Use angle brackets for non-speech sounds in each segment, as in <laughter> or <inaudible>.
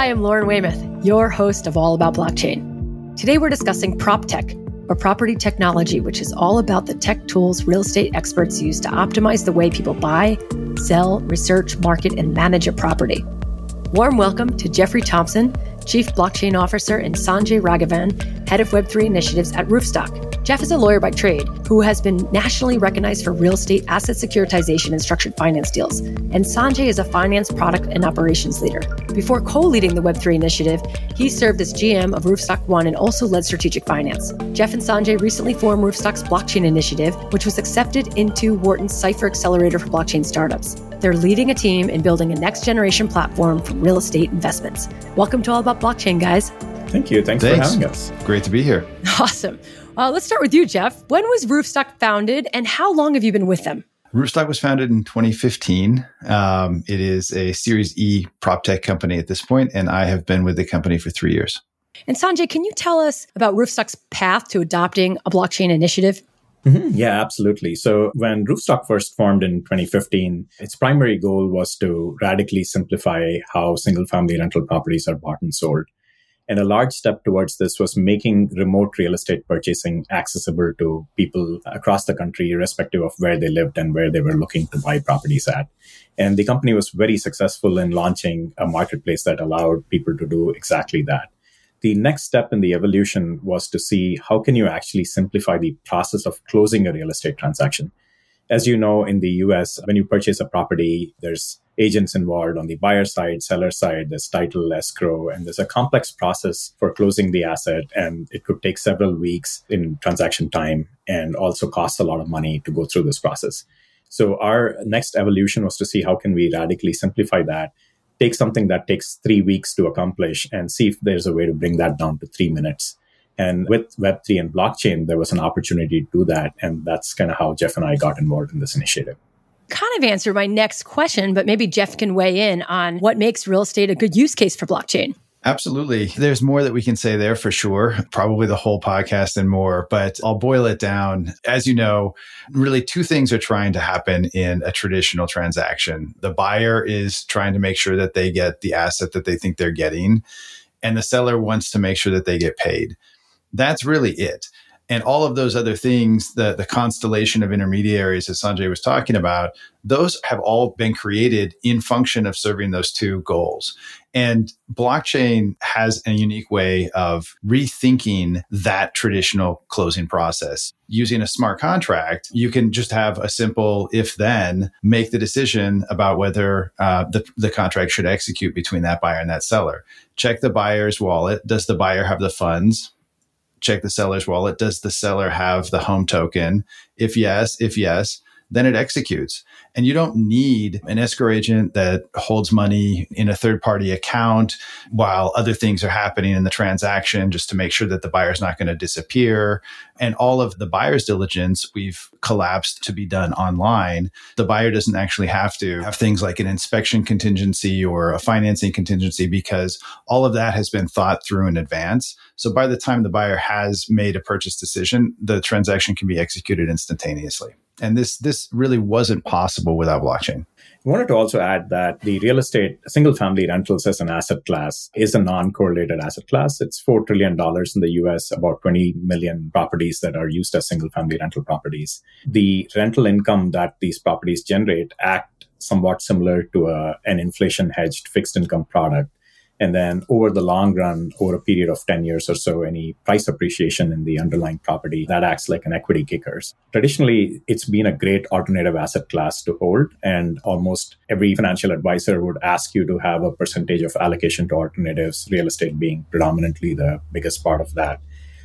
Hi, I'm Lauren Weymouth, your host of All About Blockchain. Today we're discussing prop tech, or property technology, which is all about the tech tools real estate experts use to optimize the way people buy, sell, research, market, and manage a property. Warm welcome to Jeffrey Thompson, Chief Blockchain Officer, and Sanjay Raghavan, Head of Web3 Initiatives at Roofstock. Jeff is a lawyer by trade who has been nationally recognized for real estate asset securitization and structured finance deals. And Sanjay is a finance product and operations leader. Before co leading the Web3 initiative, he served as GM of Roofstock One and also led strategic finance. Jeff and Sanjay recently formed Roofstock's blockchain initiative, which was accepted into Wharton's Cypher Accelerator for blockchain startups. They're leading a team in building a next generation platform for real estate investments. Welcome to All About Blockchain, guys. Thank you. Thanks, Thanks. for having us. Great to be here. <laughs> Awesome. Uh, let's start with you, Jeff. When was Roofstock founded and how long have you been with them? Roofstock was founded in 2015. Um, it is a Series E prop tech company at this point, and I have been with the company for three years. And Sanjay, can you tell us about Roofstock's path to adopting a blockchain initiative? Mm-hmm. Yeah, absolutely. So when Roofstock first formed in 2015, its primary goal was to radically simplify how single family rental properties are bought and sold. And a large step towards this was making remote real estate purchasing accessible to people across the country, irrespective of where they lived and where they were looking to buy properties at. And the company was very successful in launching a marketplace that allowed people to do exactly that. The next step in the evolution was to see how can you actually simplify the process of closing a real estate transaction. As you know, in the US, when you purchase a property, there's agents involved on the buyer side, seller side, there's title, escrow, and there's a complex process for closing the asset. And it could take several weeks in transaction time and also cost a lot of money to go through this process. So our next evolution was to see how can we radically simplify that, take something that takes three weeks to accomplish and see if there's a way to bring that down to three minutes. And with Web3 and blockchain, there was an opportunity to do that. And that's kind of how Jeff and I got involved in this initiative. Kind of answer my next question, but maybe Jeff can weigh in on what makes real estate a good use case for blockchain. Absolutely. There's more that we can say there for sure, probably the whole podcast and more, but I'll boil it down. As you know, really two things are trying to happen in a traditional transaction. The buyer is trying to make sure that they get the asset that they think they're getting, and the seller wants to make sure that they get paid. That's really it. And all of those other things, the, the constellation of intermediaries that Sanjay was talking about, those have all been created in function of serving those two goals. And blockchain has a unique way of rethinking that traditional closing process. Using a smart contract, you can just have a simple if then make the decision about whether uh, the, the contract should execute between that buyer and that seller. Check the buyer's wallet. Does the buyer have the funds? Check the seller's wallet. Does the seller have the home token? If yes, if yes, then it executes. And you don't need an escrow agent that holds money in a third party account while other things are happening in the transaction just to make sure that the buyer's not going to disappear. And all of the buyer's diligence we've collapsed to be done online. The buyer doesn't actually have to have things like an inspection contingency or a financing contingency because all of that has been thought through in advance. So by the time the buyer has made a purchase decision, the transaction can be executed instantaneously. And this this really wasn't possible without blockchain. I wanted to also add that the real estate single family rentals as an asset class is a non correlated asset class. It's $4 trillion in the US, about 20 million properties that are used as single family rental properties. The rental income that these properties generate act somewhat similar to a, an inflation hedged fixed income product and then over the long run, over a period of 10 years or so, any price appreciation in the underlying property that acts like an equity kickers. Traditionally, it's been a great alternative asset class to hold. And almost every financial advisor would ask you to have a percentage of allocation to alternatives, real estate being predominantly the biggest part of that.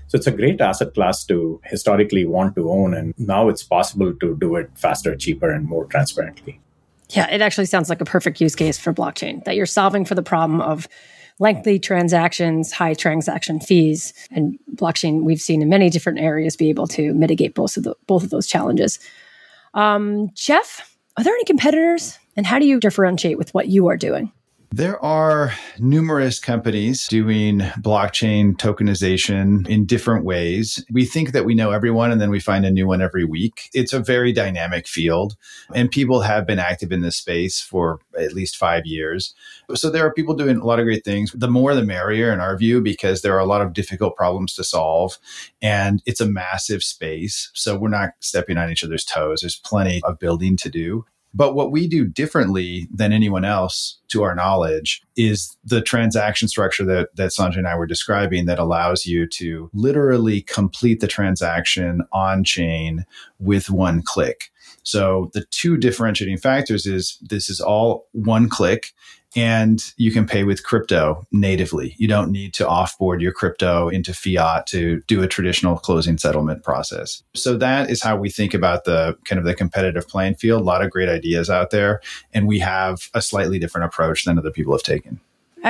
So it's a great asset class to historically want to own. And now it's possible to do it faster, cheaper, and more transparently. Yeah, it actually sounds like a perfect use case for blockchain that you're solving for the problem of lengthy transactions, high transaction fees, and blockchain we've seen in many different areas be able to mitigate both of the, both of those challenges. Um, Jeff, are there any competitors, and how do you differentiate with what you are doing? There are numerous companies doing blockchain tokenization in different ways. We think that we know everyone and then we find a new one every week. It's a very dynamic field and people have been active in this space for at least five years. So there are people doing a lot of great things. The more the merrier in our view, because there are a lot of difficult problems to solve and it's a massive space. So we're not stepping on each other's toes. There's plenty of building to do. But what we do differently than anyone else, to our knowledge, is the transaction structure that, that Sanjay and I were describing that allows you to literally complete the transaction on chain with one click. So the two differentiating factors is this is all one click and you can pay with crypto natively. You don't need to offboard your crypto into fiat to do a traditional closing settlement process. So that is how we think about the kind of the competitive playing field. A lot of great ideas out there, and we have a slightly different approach than other people have taken.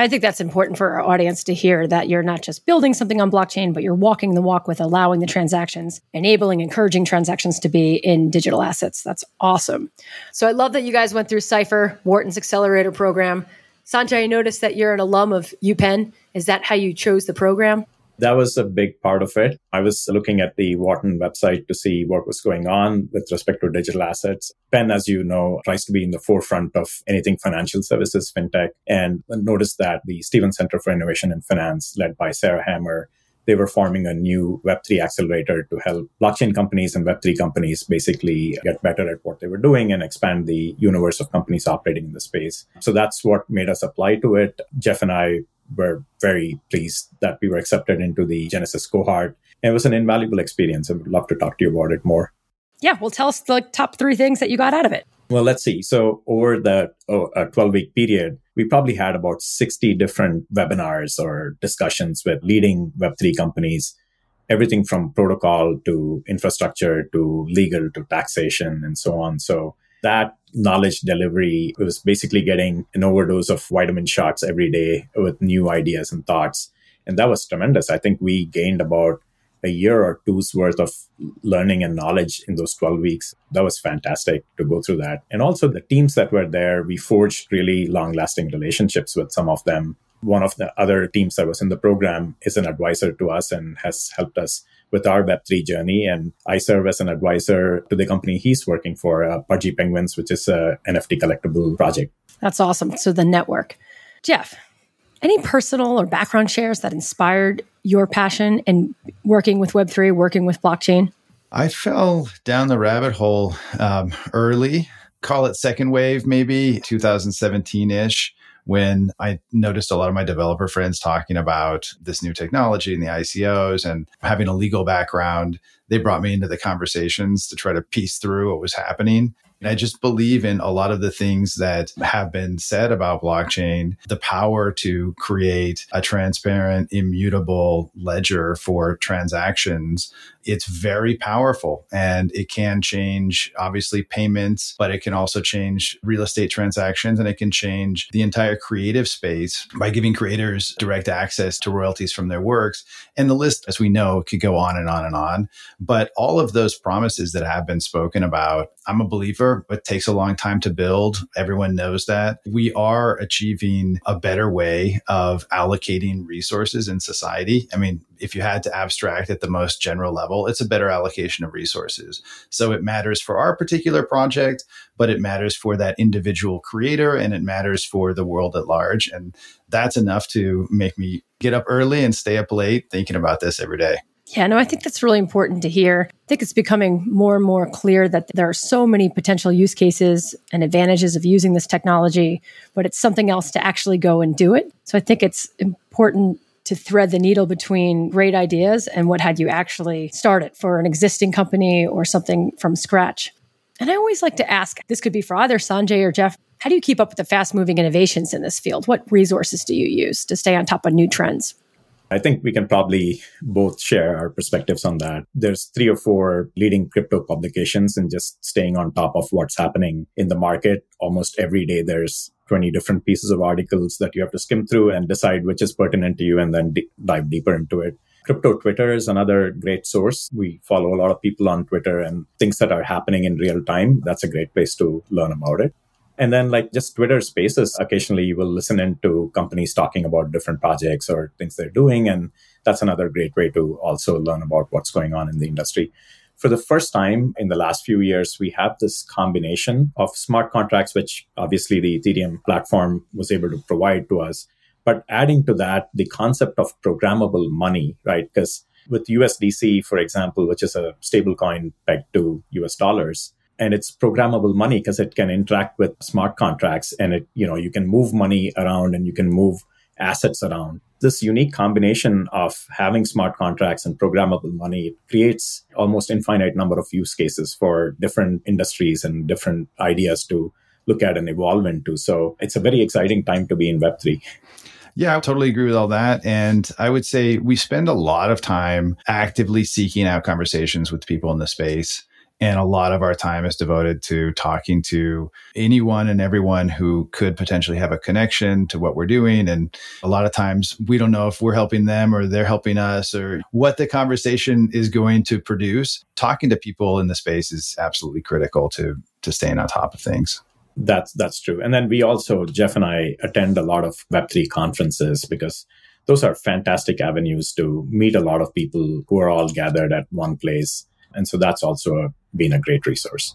I think that's important for our audience to hear that you're not just building something on blockchain, but you're walking the walk with allowing the transactions, enabling, encouraging transactions to be in digital assets. That's awesome. So I love that you guys went through Cypher, Wharton's accelerator program. Sanjay, I noticed that you're an alum of UPenn. Is that how you chose the program? That was a big part of it. I was looking at the Wharton website to see what was going on with respect to digital assets. Penn, as you know, tries to be in the forefront of anything financial services, fintech, and noticed that the Stevens Center for Innovation in Finance, led by Sarah Hammer, they were forming a new Web3 accelerator to help blockchain companies and Web3 companies basically get better at what they were doing and expand the universe of companies operating in the space. So that's what made us apply to it. Jeff and I were very pleased that we were accepted into the Genesis cohort. And it was an invaluable experience. I would love to talk to you about it more. Yeah, well, tell us the top three things that you got out of it. Well, let's see. So over the oh, 12 week period, we probably had about 60 different webinars or discussions with leading Web3 companies, everything from protocol to infrastructure to legal to taxation and so on. So that knowledge delivery was basically getting an overdose of vitamin shots every day with new ideas and thoughts. And that was tremendous. I think we gained about a year or two's worth of learning and knowledge in those 12 weeks. That was fantastic to go through that. And also the teams that were there, we forged really long lasting relationships with some of them. One of the other teams that was in the program is an advisor to us and has helped us with our Web3 journey. And I serve as an advisor to the company he's working for, uh, Pudgy Penguins, which is a NFT collectible project. That's awesome. So the network. Jeff, any personal or background shares that inspired your passion in working with Web3, working with blockchain? I fell down the rabbit hole um, early, call it second wave, maybe 2017 ish when I noticed a lot of my developer friends talking about this new technology and the ICOs and having a legal background, they brought me into the conversations to try to piece through what was happening. And I just believe in a lot of the things that have been said about blockchain, the power to create a transparent, immutable ledger for transactions. It's very powerful and it can change, obviously, payments, but it can also change real estate transactions and it can change the entire creative space by giving creators direct access to royalties from their works. And the list, as we know, could go on and on and on. But all of those promises that have been spoken about, I'm a believer it takes a long time to build. Everyone knows that. We are achieving a better way of allocating resources in society. I mean, if you had to abstract at the most general level, it's a better allocation of resources. So it matters for our particular project, but it matters for that individual creator and it matters for the world at large. And that's enough to make me get up early and stay up late thinking about this every day. Yeah, no, I think that's really important to hear. I think it's becoming more and more clear that there are so many potential use cases and advantages of using this technology, but it's something else to actually go and do it. So I think it's important to thread the needle between great ideas and what had you actually started for an existing company or something from scratch. And I always like to ask this could be for either Sanjay or Jeff how do you keep up with the fast moving innovations in this field? What resources do you use to stay on top of new trends? I think we can probably both share our perspectives on that. There's three or four leading crypto publications and just staying on top of what's happening in the market. Almost every day there's 20 different pieces of articles that you have to skim through and decide which is pertinent to you and then d- dive deeper into it. Crypto Twitter is another great source. We follow a lot of people on Twitter and things that are happening in real time. That's a great place to learn about it. And then, like just Twitter spaces, occasionally you will listen into companies talking about different projects or things they're doing. And that's another great way to also learn about what's going on in the industry. For the first time in the last few years, we have this combination of smart contracts, which obviously the Ethereum platform was able to provide to us. But adding to that, the concept of programmable money, right? Because with USDC, for example, which is a stable coin pegged to US dollars, and it's programmable money because it can interact with smart contracts and it you know you can move money around and you can move assets around this unique combination of having smart contracts and programmable money creates almost infinite number of use cases for different industries and different ideas to look at and evolve into so it's a very exciting time to be in web3 yeah, I totally agree with all that. And I would say we spend a lot of time actively seeking out conversations with people in the space. And a lot of our time is devoted to talking to anyone and everyone who could potentially have a connection to what we're doing. And a lot of times we don't know if we're helping them or they're helping us or what the conversation is going to produce. Talking to people in the space is absolutely critical to, to staying on top of things. That's that's true. And then we also Jeff and I attend a lot of Web3 conferences because those are fantastic avenues to meet a lot of people who are all gathered at one place. And so that's also a been a great resource.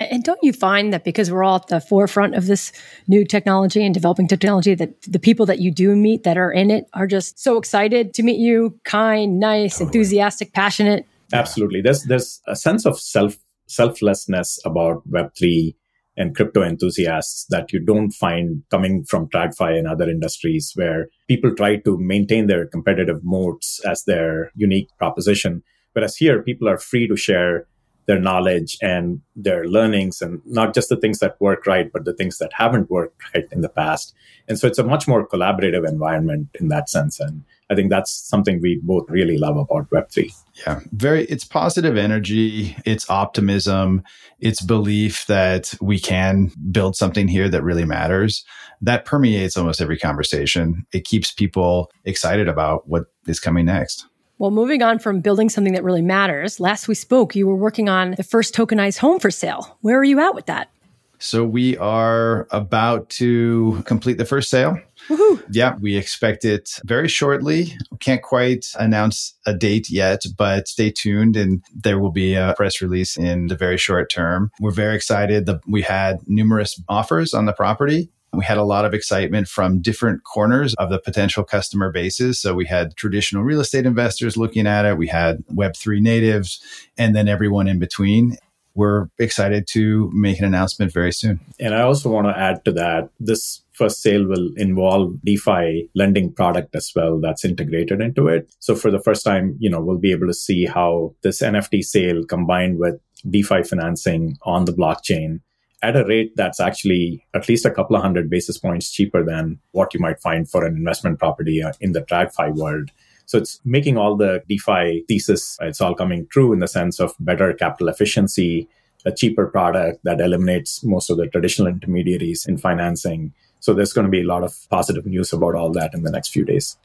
And don't you find that because we're all at the forefront of this new technology and developing technology, that the people that you do meet that are in it are just so excited to meet you, kind, nice, totally. enthusiastic, passionate? Absolutely. There's there's a sense of self selflessness about Web three and crypto enthusiasts that you don't find coming from TradFi and other industries where people try to maintain their competitive moats as their unique proposition. Whereas here, people are free to share their knowledge and their learnings and not just the things that work right, but the things that haven't worked right in the past. And so it's a much more collaborative environment in that sense. And I think that's something we both really love about Web3. Yeah, very, it's positive energy, it's optimism, it's belief that we can build something here that really matters. That permeates almost every conversation. It keeps people excited about what is coming next. Well, moving on from building something that really matters, last we spoke, you were working on the first tokenized home for sale. Where are you at with that? So we are about to complete the first sale. Woohoo. Yeah, we expect it very shortly. Can't quite announce a date yet, but stay tuned and there will be a press release in the very short term. We're very excited. We had numerous offers on the property we had a lot of excitement from different corners of the potential customer bases. So we had traditional real estate investors looking at it. We had Web3 natives and then everyone in between. We're excited to make an announcement very soon. And I also want to add to that this first sale will involve DeFi lending product as well that's integrated into it. So for the first time, you know, we'll be able to see how this NFT sale combined with DeFi financing on the blockchain at a rate that's actually at least a couple of hundred basis points cheaper than what you might find for an investment property uh, in the TradFi world. So it's making all the DeFi thesis, it's all coming true in the sense of better capital efficiency, a cheaper product that eliminates most of the traditional intermediaries in financing. So there's going to be a lot of positive news about all that in the next few days.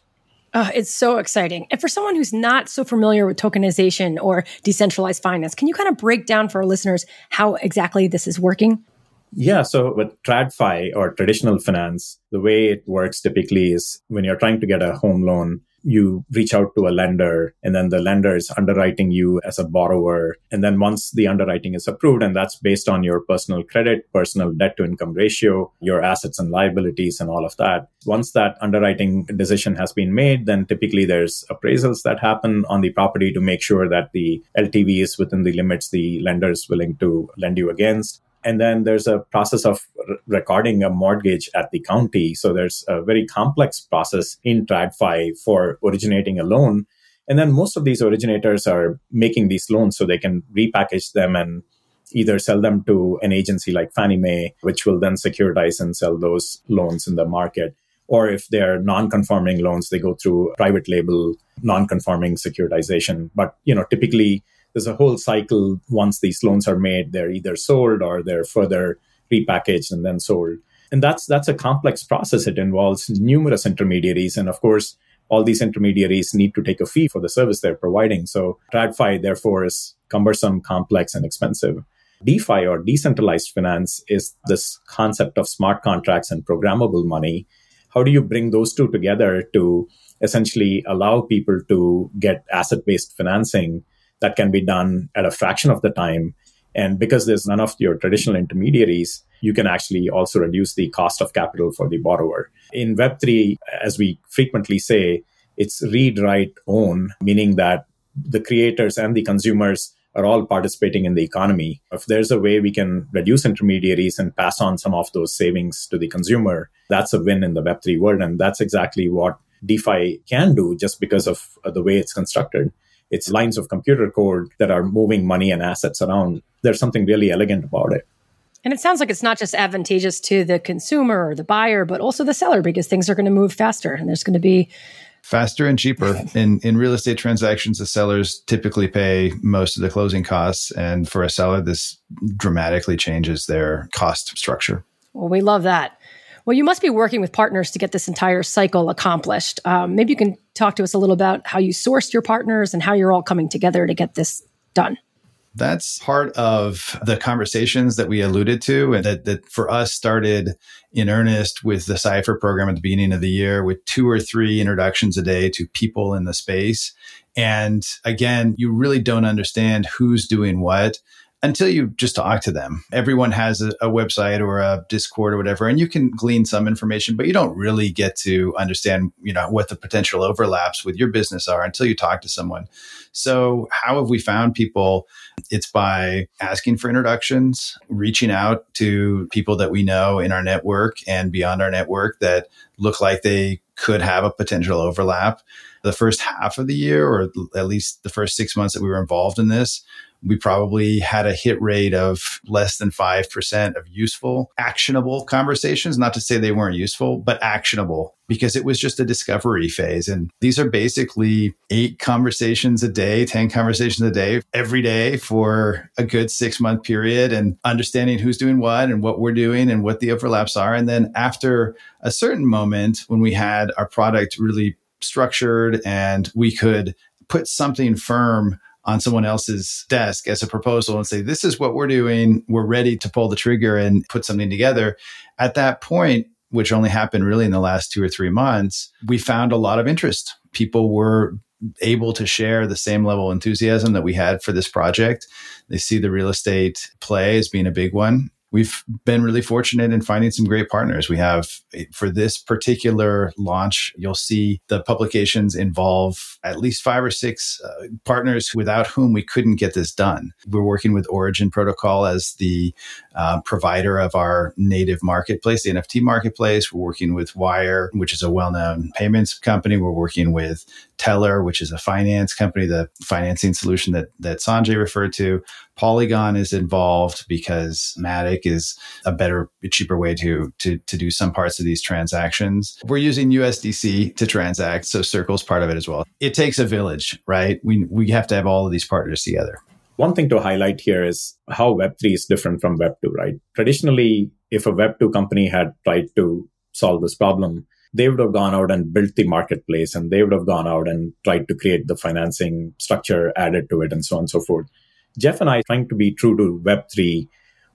Oh, it's so exciting. And for someone who's not so familiar with tokenization or decentralized finance, can you kind of break down for our listeners how exactly this is working? Yeah, so with TradFi or traditional finance, the way it works typically is when you're trying to get a home loan, you reach out to a lender and then the lender is underwriting you as a borrower. And then once the underwriting is approved, and that's based on your personal credit, personal debt to income ratio, your assets and liabilities and all of that. Once that underwriting decision has been made, then typically there's appraisals that happen on the property to make sure that the LTV is within the limits the lender is willing to lend you against. And then there's a process of r- recording a mortgage at the county. So there's a very complex process in TradFi for originating a loan. And then most of these originators are making these loans so they can repackage them and either sell them to an agency like Fannie Mae, which will then securitize and sell those loans in the market. Or if they're non-conforming loans, they go through private label non-conforming securitization. But you know, typically there's a whole cycle once these loans are made they're either sold or they're further repackaged and then sold. And that's that's a complex process. It involves numerous intermediaries. And of course all these intermediaries need to take a fee for the service they're providing. So tradfi therefore is cumbersome complex and expensive. DeFi or decentralized finance is this concept of smart contracts and programmable money. How do you bring those two together to essentially allow people to get asset based financing that can be done at a fraction of the time? And because there's none of your traditional intermediaries, you can actually also reduce the cost of capital for the borrower. In Web3, as we frequently say, it's read, write, own, meaning that the creators and the consumers are all participating in the economy. If there's a way we can reduce intermediaries and pass on some of those savings to the consumer, that's a win in the Web3 world. And that's exactly what DeFi can do just because of the way it's constructed. It's lines of computer code that are moving money and assets around. There's something really elegant about it. And it sounds like it's not just advantageous to the consumer or the buyer, but also the seller because things are going to move faster and there's going to be faster and cheaper. <laughs> in in real estate transactions, the sellers typically pay most of the closing costs, and for a seller, this dramatically changes their cost structure. Well, we love that. Well, you must be working with partners to get this entire cycle accomplished. Um, maybe you can talk to us a little about how you sourced your partners and how you're all coming together to get this done. That's part of the conversations that we alluded to and that, that for us started in earnest with the Cypher program at the beginning of the year with two or three introductions a day to people in the space. And again, you really don't understand who's doing what until you just talk to them. Everyone has a, a, website or a Discord or whatever, and you can glean some information, but you don't really get to understand, you know, what the potential overlaps with your business are until you talk to someone. So, how have we found people? It's by asking for introductions, reaching out to people that we know in our network and beyond our network that look like they could have a potential overlap. The first half of the year, or at least the first six months that we were involved in this, we probably had a hit rate of less than 5% of useful, actionable conversations. Not to say they weren't useful, but actionable because it was just a discovery phase. And these are basically eight conversations a day, 10 conversations a day, every day for a good six month period and understanding who's doing what and what we're doing and what the overlaps are. And then after a certain moment, when we had our product really structured and we could put something firm on someone else's desk as a proposal and say, this is what we're doing. We're ready to pull the trigger and put something together. At that point, which only happened really in the last two or three months, we found a lot of interest. People were able to share the same level of enthusiasm that we had for this project. They see the real estate play as being a big one we've been really fortunate in finding some great partners. We have for this particular launch, you'll see the publications involve at least five or six uh, partners without whom we couldn't get this done. We're working with Origin Protocol as the uh, provider of our native marketplace, the NFT marketplace. We're working with Wyre, which is a well known payments company. We're working with Teller, which is a finance company, the financing solution that, that Sanjay referred to. Polygon is involved because Matic is a better, cheaper way to, to, to do some parts of these transactions. We're using USDC to transact, so Circle's part of it as well. It takes a village, right? We, we have to have all of these partners together. One thing to highlight here is how Web3 is different from Web2, right? Traditionally, if a Web2 company had tried to solve this problem, they would have gone out and built the marketplace and they would have gone out and tried to create the financing structure added to it and so on and so forth. Jeff and I, trying to be true to Web3,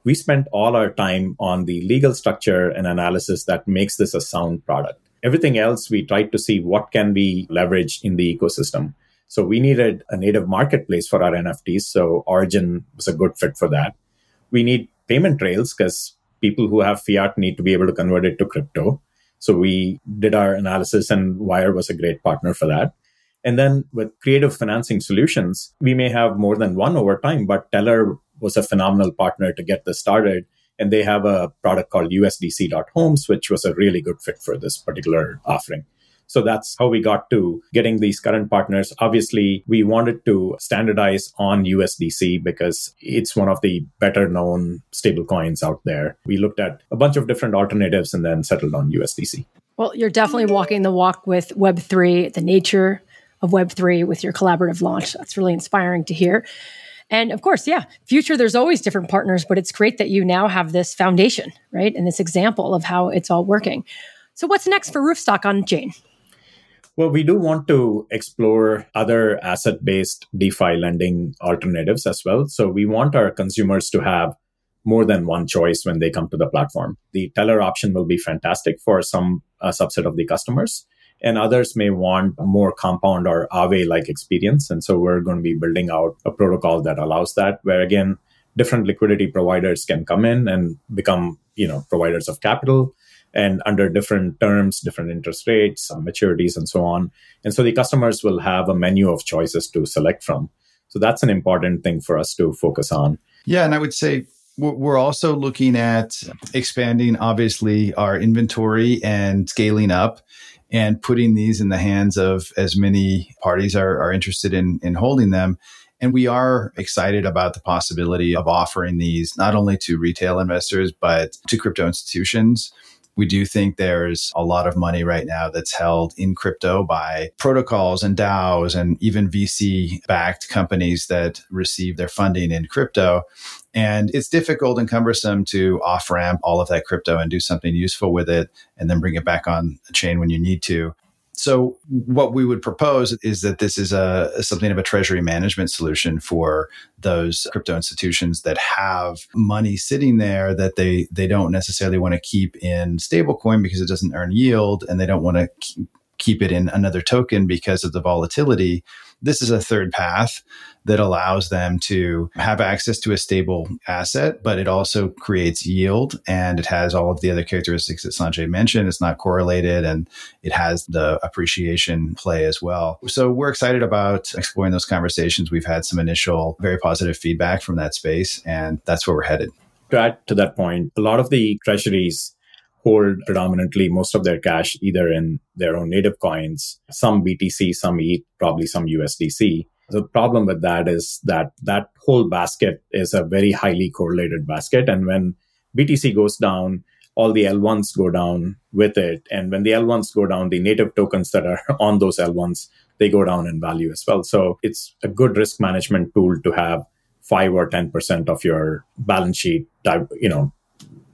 we spent all our time on the legal structure and analysis that makes this a sound product. Everything else, we tried to see what can we leverage in the ecosystem. So we needed a native marketplace for our NFTs. So Origin was a good fit for that. We need payment rails because people who have fiat need to be able to convert it to crypto. So we did our analysis and Wyre was a great partner for that. And then with creative financing solutions, we may have more than one over time, but Teller was a phenomenal partner to get this started. And they have a product called USDC.homes, which was a really good fit for this particular offering. So that's how we got to getting these current partners. Obviously, we wanted to standardize on USDC because it's one of the better known stable coins out there. We looked at a bunch of different alternatives and then settled on USDC. Well, you're definitely walking the walk with Web3, the nature of Web3 with your collaborative launch. That's really inspiring to hear. And of course, yeah, future, there's always different partners, but it's great that you now have this foundation, right? And this example of how it's all working. So, what's next for Roofstock on Chain? Well, we do want to explore other asset based DeFi lending alternatives as well. So, we want our consumers to have more than one choice when they come to the platform. The teller option will be fantastic for some uh, subset of the customers and others may want a more compound or Aave like experience. And so we're going to be building out a protocol that allows that, where again, different liquidity providers can come in and become, you know, providers of capital and under different terms, different interest rates, maturities, and so on. And so the customers will have a menu of choices to select from. So that's an important thing for us to focus on. Yeah. And I would say we're also looking at expanding, obviously, our inventory and scaling up and putting these in the hands of as many parties are, are interested in, in holding them. And we are excited about the possibility of offering these not only to retail investors, but to crypto institutions we do think there's a lot of money right now that's held in crypto by protocols and DAOs and even VC backed companies that receive their funding in crypto. And it's difficult and cumbersome to off ramp all of that crypto and do something useful with it and then bring it back on the chain when you need to. So what we would propose is that this is a something of a treasury management solution for those crypto institutions that have money sitting there that they they don't necessarily want to keep in stablecoin because it doesn't earn yield and they don't want to keep it in another token because of the volatility this is a third path that allows them to have access to a stable asset, but it also creates yield and it has all of the other characteristics that Sanjay mentioned. It's not correlated and it has the appreciation play as well. So we're excited about exploring those conversations. We've had some initial very positive feedback from that space, and that's where we're headed. To add to that point, a lot of the treasuries hold predominantly most of their cash either in their own native coins, some BTC, some ETH, probably some USDC. The problem with that is that that whole basket is a very highly correlated basket. And when BTC goes down, all the L1s go down with it. And when the L1s go down, the native tokens that are <laughs> on those L1s, they go down in value as well. So it's a good risk management tool to have five or 10% of your balance sheet, you know,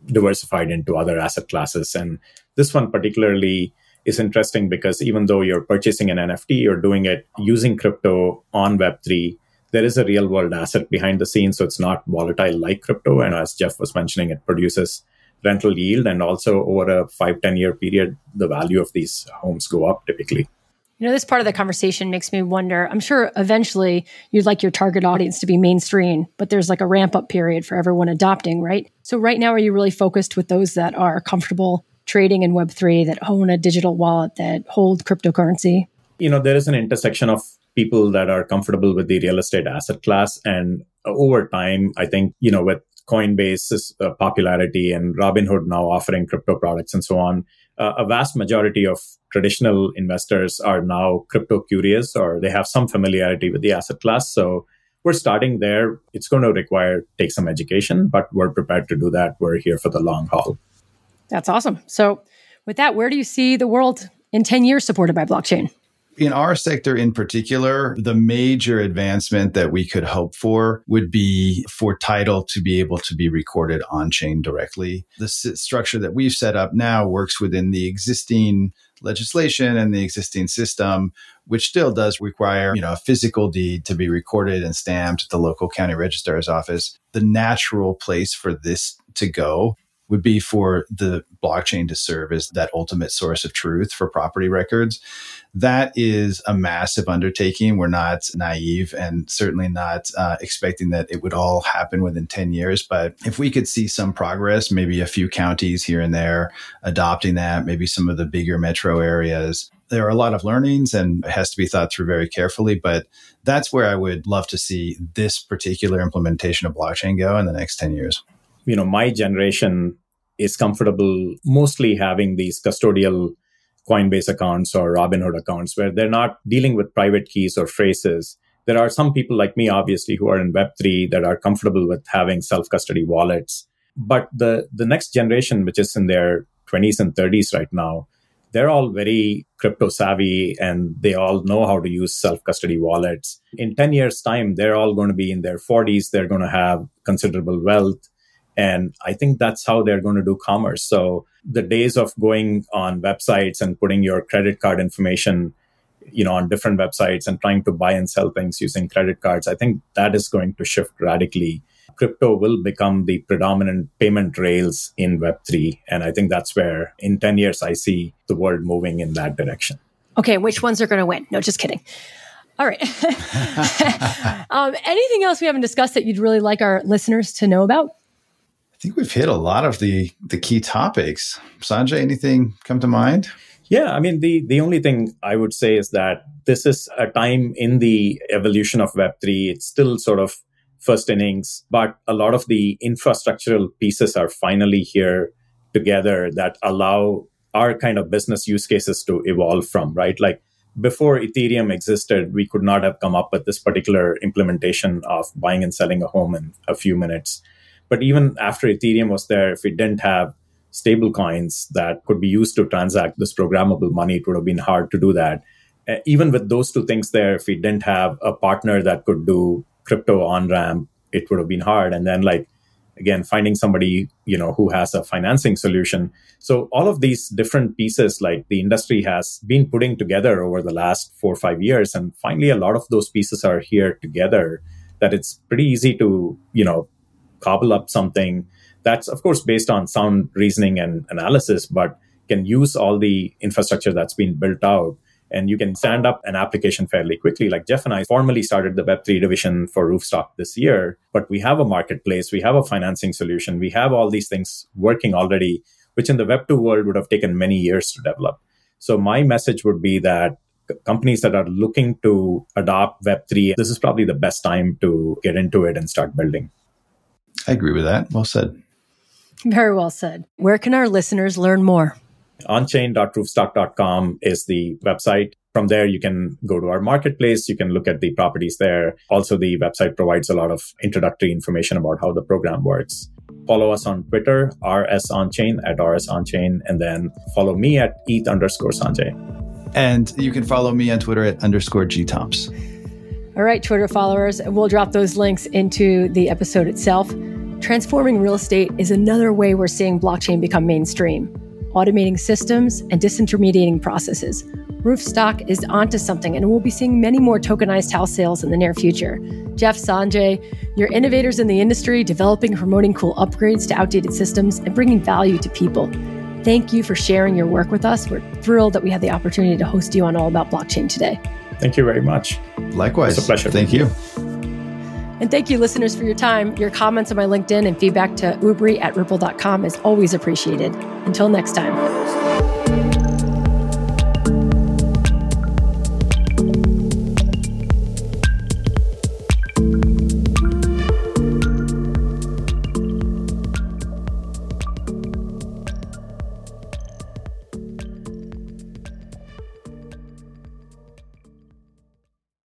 diversified into other asset classes. And this one particularly is interesting because even though you're purchasing an NFT, you're doing it using crypto on Web3. There is a real world asset behind the scenes, so it's not volatile like crypto. And as Jeff was mentioning, it produces rental yield. And also over a five ten year period, the value of these homes go up typically. You know, this part of the conversation makes me wonder. I'm sure eventually you'd like your target audience to be mainstream, but there's like a ramp up period for everyone adopting, right? So, right now, are you really focused with those that are comfortable trading in Web3, that own a digital wallet, that hold cryptocurrency? You know, there is an intersection of people that are comfortable with the real estate asset class. And over time, I think, you know, with Coinbase's uh, popularity and Robinhood now offering crypto products and so on, uh, a vast majority of traditional investors are now crypto curious or they have some familiarity with the asset class. So we're starting there. It's going to require take some education, but we're prepared to do that. We're here for the long haul. That's awesome. So with that, where do you see the world in 10 years supported by blockchain? in our sector in particular, the major advancement that we could hope for would be for title to be able to be recorded on chain directly. The s- structure that we've set up now works within the existing legislation and the existing system, which still does require, you know, a physical deed to be recorded and stamped at the local county registrar's office. The natural place for this to go would be for the blockchain to serve as that ultimate source of truth for property records. That is a massive undertaking. We're not naive and certainly not uh, expecting that it would all happen within 10 years. But if we could see some progress, maybe a few counties here and there adopting that, maybe some of the bigger metro areas, there are a lot of learnings and it has to be thought through very carefully. But that's where I would love to see this particular implementation of blockchain go in the next 10 years you know, my generation is comfortable mostly having these custodial Coinbase accounts or Robinhood accounts where they're not dealing with private keys or phrases. There are some people like me, obviously, who are in Web3 that are comfortable with having self custody wallets. But the, the next generation, which is in their 20s and 30s right now, they're all very crypto savvy and they all know how to use self custody wallets. In 10 years' time, they're all going to be in their 40s. They're going to have considerable wealth and I think that's how they're going to do commerce. So the days of going on websites and putting your credit card information, you know, on different websites and trying to buy and sell things using credit cards, I think that is going to shift radically. crypto will become the predominant payment rails in Web3. And I think that's where in 10 years, I see the world moving in that direction. Okay, which ones are going to win? No, just kidding. All right. <laughs> <laughs> um, anything else we haven't discussed that you'd really like our listeners to know about? I think we've hit a lot of the the key topics. Sanjay, anything come to mind? Yeah, I mean the the only thing I would say is that this is a time in the evolution of Web3. It's still sort of first innings, but a lot of the infrastructural pieces are finally here together that allow our kind of business use cases to evolve from, right? Like before Ethereum existed, we could not have come up with this particular implementation of buying and selling a home in a few minutes. But even after Ethereum was there, if we didn't have stable coins that could be used to transact this programmable money, it would have been hard to do that. Uh, even with those two things there, if we didn't have a partner that could do crypto on ramp, it would have been hard. And then, like, again finding somebody you know who has a financing solution so all of these different pieces like the industry has been putting together over the last 4 or 5 years and finally a lot of those pieces are here together that it's pretty easy to you know cobble up something that's of course based on sound reasoning and analysis but can use all the infrastructure that's been built out and you can stand up an application fairly quickly. Like Jeff and I formally started the Web3 division for Roofstock this year, but we have a marketplace, we have a financing solution, we have all these things working already, which in the Web2 world would have taken many years to develop. So my message would be that companies that are looking to adopt Web3, this is probably the best time to get into it and start building. I agree with that. Well said. Very well said. Where can our listeners learn more? onchain.roofstock.com is the website. From there, you can go to our marketplace. You can look at the properties there. Also, the website provides a lot of introductory information about how the program works. Follow us on Twitter, RS Onchain at RS Onchain, and then follow me at ETH underscore Sanjay. And you can follow me on Twitter at underscore GTomps. All right, Twitter followers, we'll drop those links into the episode itself. Transforming real estate is another way we're seeing blockchain become mainstream automating systems, and disintermediating processes. Roofstock is onto something, and we'll be seeing many more tokenized house sales in the near future. Jeff, Sanjay, you're innovators in the industry, developing and promoting cool upgrades to outdated systems and bringing value to people. Thank you for sharing your work with us. We're thrilled that we had the opportunity to host you on All About Blockchain today. Thank you very much. Likewise. It's a pleasure. Thank you. And thank you, listeners, for your time. Your comments on my LinkedIn and feedback to ubri at ripple.com is always appreciated. Until next time.